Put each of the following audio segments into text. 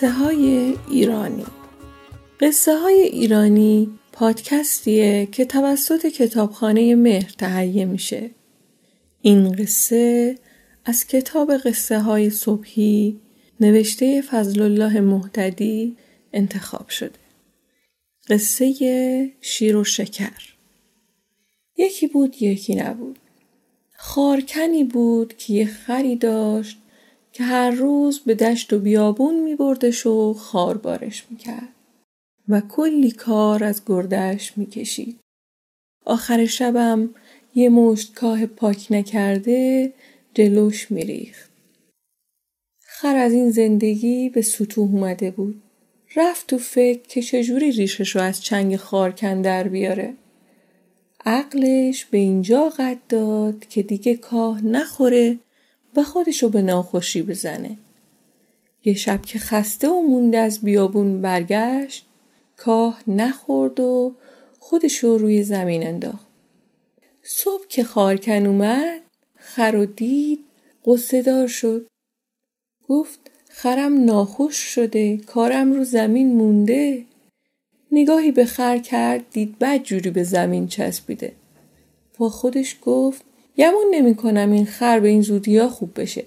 قصه های ایرانی قصه های ایرانی پادکستیه که توسط کتابخانه مهر تهیه میشه. این قصه از کتاب قصه های صبحی نوشته فضل الله مهددی انتخاب شده. قصه شیر و شکر یکی بود یکی نبود. خارکنی بود که یه خری داشت که هر روز به دشت و بیابون می بردش و خار بارش می کرد و کلی کار از گردش می کشید. آخر شبم یه مشت کاه پاک نکرده جلوش می ریخت. خر از این زندگی به سطوح اومده بود. رفت تو فکر که چجوری ریشش رو از چنگ خارکن در بیاره. عقلش به اینجا قد داد که دیگه کاه نخوره و خودشو به ناخوشی بزنه. یه شب که خسته و مونده از بیابون برگشت کاه نخورد و خودشو روی زمین انداخت. صبح که خارکن اومد خر و دید قصه دار شد. گفت خرم ناخوش شده کارم رو زمین مونده. نگاهی به خر کرد دید بد جوری به زمین چسبیده. با خودش گفت گمون نمی کنم این خر به این زودی ها خوب بشه.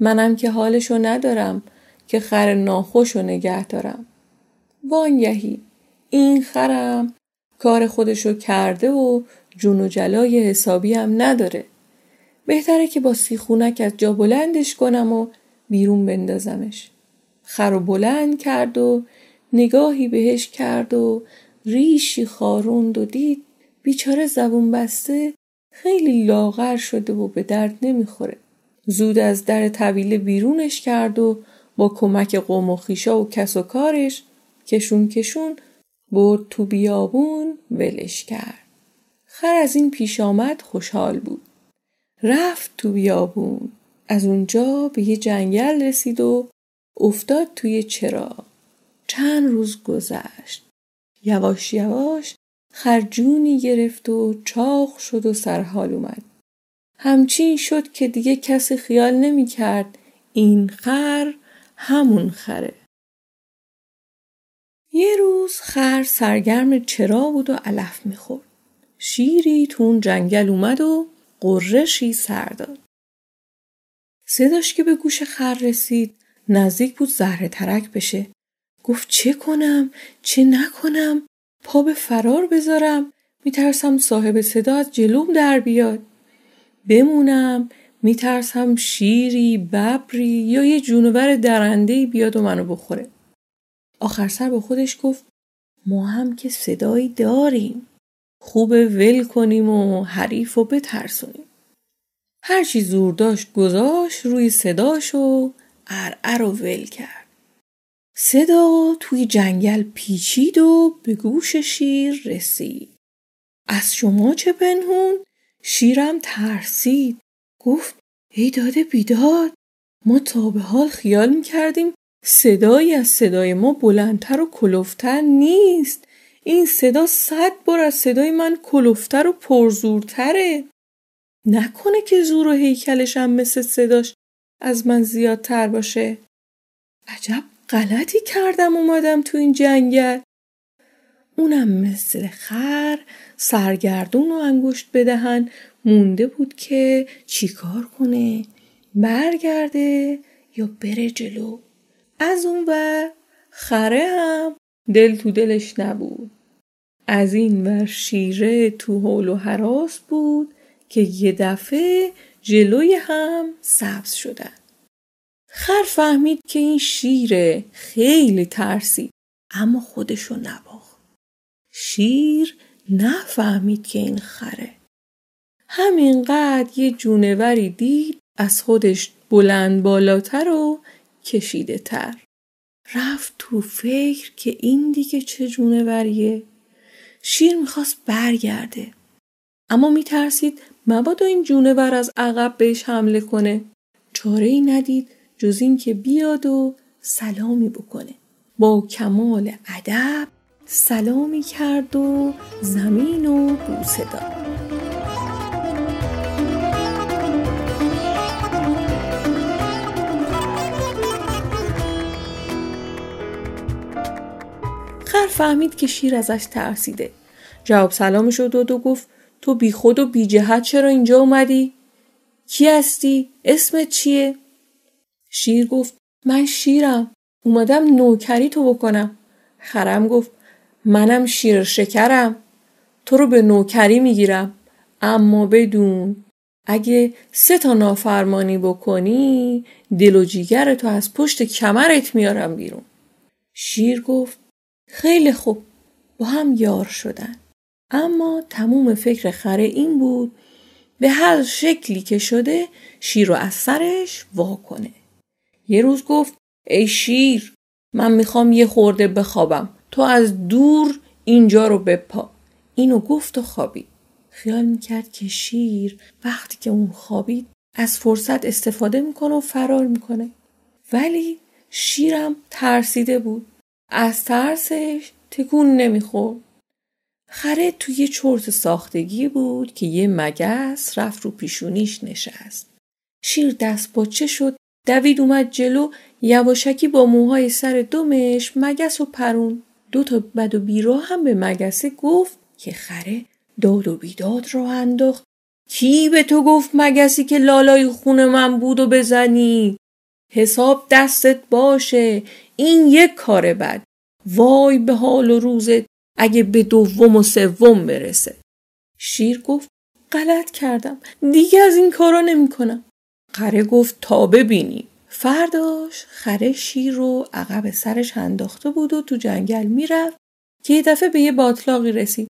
منم که حالشو ندارم که خر ناخوشو نگه دارم. وانگهی این خرم کار خودشو کرده و جون و جلای حسابی هم نداره. بهتره که با سیخونک از جا بلندش کنم و بیرون بندازمش. خر و بلند کرد و نگاهی بهش کرد و ریشی خاروند و دید بیچاره زبون بسته خیلی لاغر شده و به درد نمی‌خوره. زود از در طویله بیرونش کرد و با کمک قوم و خیشا و کس و کارش کشون کشون برد تو بیابون ولش کرد. خر از این پیش آمد خوشحال بود. رفت تو بیابون. از اونجا به یه جنگل رسید و افتاد توی چراغ. چند روز گذشت. یواش یواش خرجونی گرفت و چاق شد و سرحال اومد. همچین شد که دیگه کسی خیال نمی کرد این خر همون خره. یه روز خر سرگرم چرا بود و علف می‌خورد. شیری تو اون جنگل اومد و قرشی سر داد. صداش که به گوش خر رسید نزدیک بود زهره ترک بشه. گفت چه کنم چه نکنم پا به فرار بذارم میترسم صاحب صدا از جلوم در بیاد. بمونم میترسم شیری ببری یا یه جونور درنده بیاد و منو بخوره. آخر سر با خودش گفت ما هم که صدایی داریم. خوب ول کنیم و حریف و بترسونیم. هرچی زور داشت گذاشت روی صداش و ارعر و ول کرد. صدا توی جنگل پیچید و به گوش شیر رسید. از شما چه پنهون؟ شیرم ترسید. گفت ای داده بیداد ما تا به حال خیال می‌کردیم صدایی از صدای ما بلندتر و کلوفتر نیست. این صدا صد بار از صدای من کلوفتر و پرزورتره. نکنه که زور و هیکلش هم مثل صداش از من زیادتر باشه. عجب غلطی کردم اومدم تو این جنگل. اونم مثل خر سرگردون و انگشت بدهن. مونده بود که چیکار کنه؟ برگرده یا بره جلو؟ از اون و خره هم دل تو دلش نبود. از این ور شیره تو حول و حراس بود که یه دفعه جلوی هم سبز شدن. خر فهمید که این شیره خیلی ترسید اما خودشو نباخت شیر نفهمید که این خره. همینقدر یه جونوری دید از خودش بلند بالاتر و کشیده تر. رفت تو فکر که این دیگه چه جونوریه. شیر می‌خواست برگرده. اما میترسید مبادا این جونور از عقب بهش حمله کنه. چاره ای ندید جز اینکه بیاد و سلامی بکنه با کمال ادب سلامی کرد و زمین و بوسه داد فهمید که شیر ازش ترسیده جواب سلامش رو داد و گفت تو بی خود و بی جهت چرا اینجا اومدی؟ کی هستی؟ اسمت چیه؟ شیر گفت من شیرم. اومدم نوکری تو بکنم. خرم گفت منم شیر شکرم. تو رو به نوکری می‌گیرم. اما بدون اگه سه تا نافرمانی بکنی دل و جیگر تو از پشت کمرت میارم بیرون. شیر گفت خیلی خوب. با هم یار شدن. اما تموم فکر خره این بود به هر شکلی که شده شیر رو از سرش وا کنه یه روز گفت ای شیر من می‌خوام یه خورده بخوابم تو از دور اینجا رو بپا. اینو گفت و خوابید. خیال می‌کرد که شیر وقتی که اون خوابید از فرصت استفاده می‌کنه و فرار می‌کنه. ولی شیرم ترسیده بود. از ترسش تکون نمی‌خورد. خره توی چرت ساختگی بود که یه مگس رفت رو پیشونیش نشست. شیر دست باچه شد دوید اومد جلو یواشکی با موهای سر دومش مگس و پرون. دو تا بد و بیرا هم به مگسه گفت که خره داد و بیداد را انداخت. کی به تو گفت مگسی که لالای خون من بود و بزنی؟ حساب دستت باشه این یک کار بد. وای به حال و روزت اگه به دوم و سوم برسه. شیر گفت غلط کردم. دیگه از این کارا نمی‌کنم. خره گفت تا ببینی. فرداش خره شیر رو عقب سرش انداخته بود و تو جنگل می‌رفت. که یه دفعه به یه باطلاقی رسید.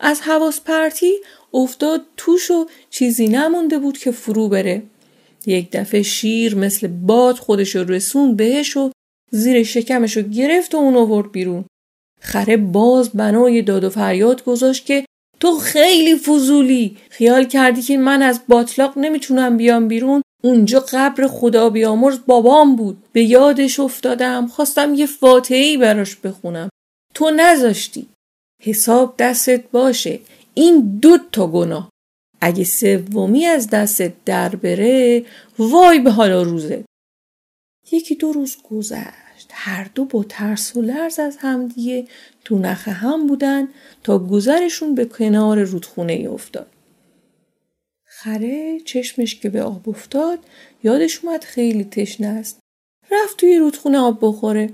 از حواس پرتی افتاد توش و چیزی نمونده بود که فرو بره. یک دفعه شیر مثل باد خودش رو رسون بهش و زیر شکمش رو گرفت و اون آورد بیرون. خره باز بنای داد و فریاد گذاشت که تو خیلی فضولی. خیال کردی که من از باطلاق نمی‌تونم بیام بیرون؟ اونجا قبر خدا بیامرز بابام بود. به یادش افتادم. خواستم یه فاتحی براش بخونم. تو نذاشتی. حساب دستت باشه. این دو تا گناه. اگه سومی از دستت در بره وای به حالا روزه. یکی دو روز گذشت. هر دو با ترس و لرز از همدیگه تو نخه هم بودن تا گذرشون به کنار رودخونه افتاد. خره چشمش که به آب افتاد یادش اومد خیلی تشنه است. رفت توی رودخونه آب بخوره.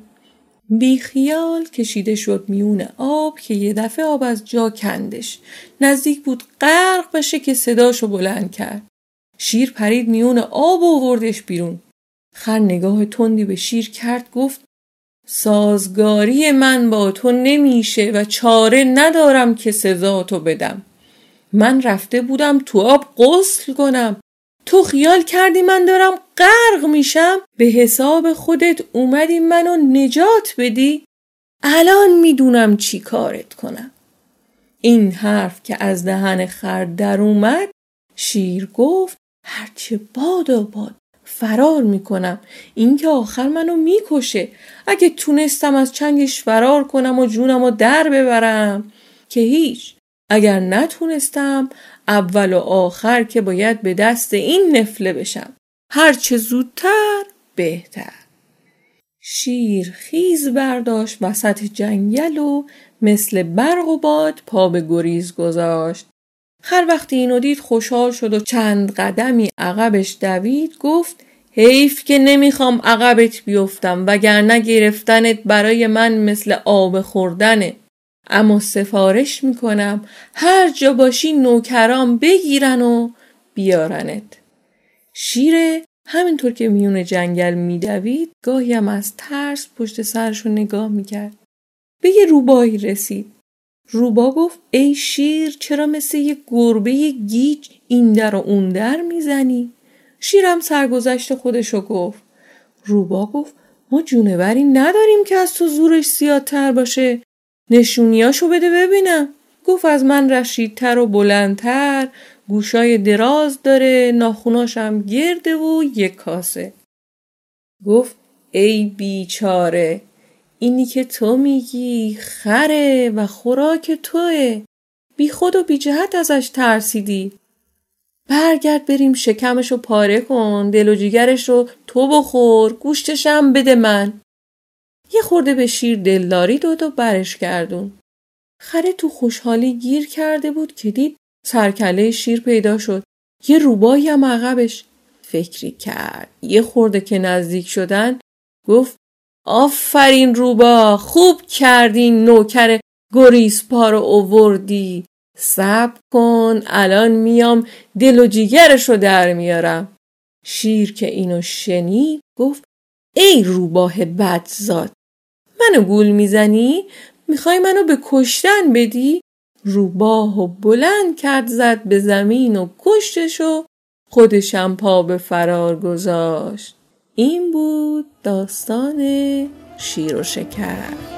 بیخیال کشیده شد میون آب که یه دفعه آب از جا کندش. نزدیک بود غرق بشه که صداشو بلند کرد. شیر پرید میون آب و آوردش بیرون. خر نگاه تندی به شیر کرد گفت سازگاری من با تو نمیشه و چاره ندارم که سزا تو بدم. من رفته بودم تو آب غسل کنم. تو خیال کردی من دارم غرق میشم؟ به حساب خودت اومدی منو نجات بدی؟ الان می‌دونم چی کارت کنم. این حرف که از دهن خر در اومد شیر گفت هرچه باد و باد فرار می‌کنم. این که آخر منو می‌کشه. اگه تونستم از چنگش فرار کنم و جونم در ببرم. که هیچ. اگر نتونستم اول و آخر که باید به دست این نفله بشم. هرچه زودتر بهتر. شیر خیز برداشت وسط جنگل و مثل برق و باد پا به گریز گذاشت. هر وقتی اینو دید خوشحال شد و چند قدمی عقبش دوید گفت حیف که نمی‌خوام عقبت بیفتم وگرنه گرفتنت برای من مثل آب خوردنه. اما سفارش می‌کنم هر جا باشی نوکرام بگیرن و بیارنت. شیره همینطور که میون جنگل میدوید گاهی هم از ترس پشت سرش رو نگاه می‌کرد. به یه روبایی رسید. روبا گفت ای شیر چرا مثل یه گربه گیج این در و اون در می‌زنی؟ شیرم سرگذشت خودشو گفت. روبا گفت ما جونوری نداریم که از تو زورش زیادتر باشه. نشونیاشو بده ببینم. گفت از من رشیدتر و بلندتر. گوشای دراز داره ناخوناشم گرده و یک کاسه. گفت ای بیچاره اینی که تو میگی خره و خوراک توه. بی خود و بی جهت ازش ترسیدی. برگرد بریم شکمشو پاره کن دل و جیگرش رو تو بخور گوشتشم بده من. یه خورده به شیر دلداری داد و برش گردون. خره تو خوشحالی گیر کرده بود که دید سرکله شیر پیدا شد. یه روبایی هم عقبش فکری کرد. یه خورده که نزدیک شدن گفت آفرین روبا خوب کردین نوکر گریسپا رو اووردی صبر کن الان میام دل و جیگرش در میارم شیر که اینو شنید گفت ای روباه بدزاد منو گول می‌زنی؟ می‌خوای منو به کشتن بدی؟ روباه و بلند کرد زد به زمین و کشتش و خودشم پا به فرار گذاشت این بود داستان شیر و شکر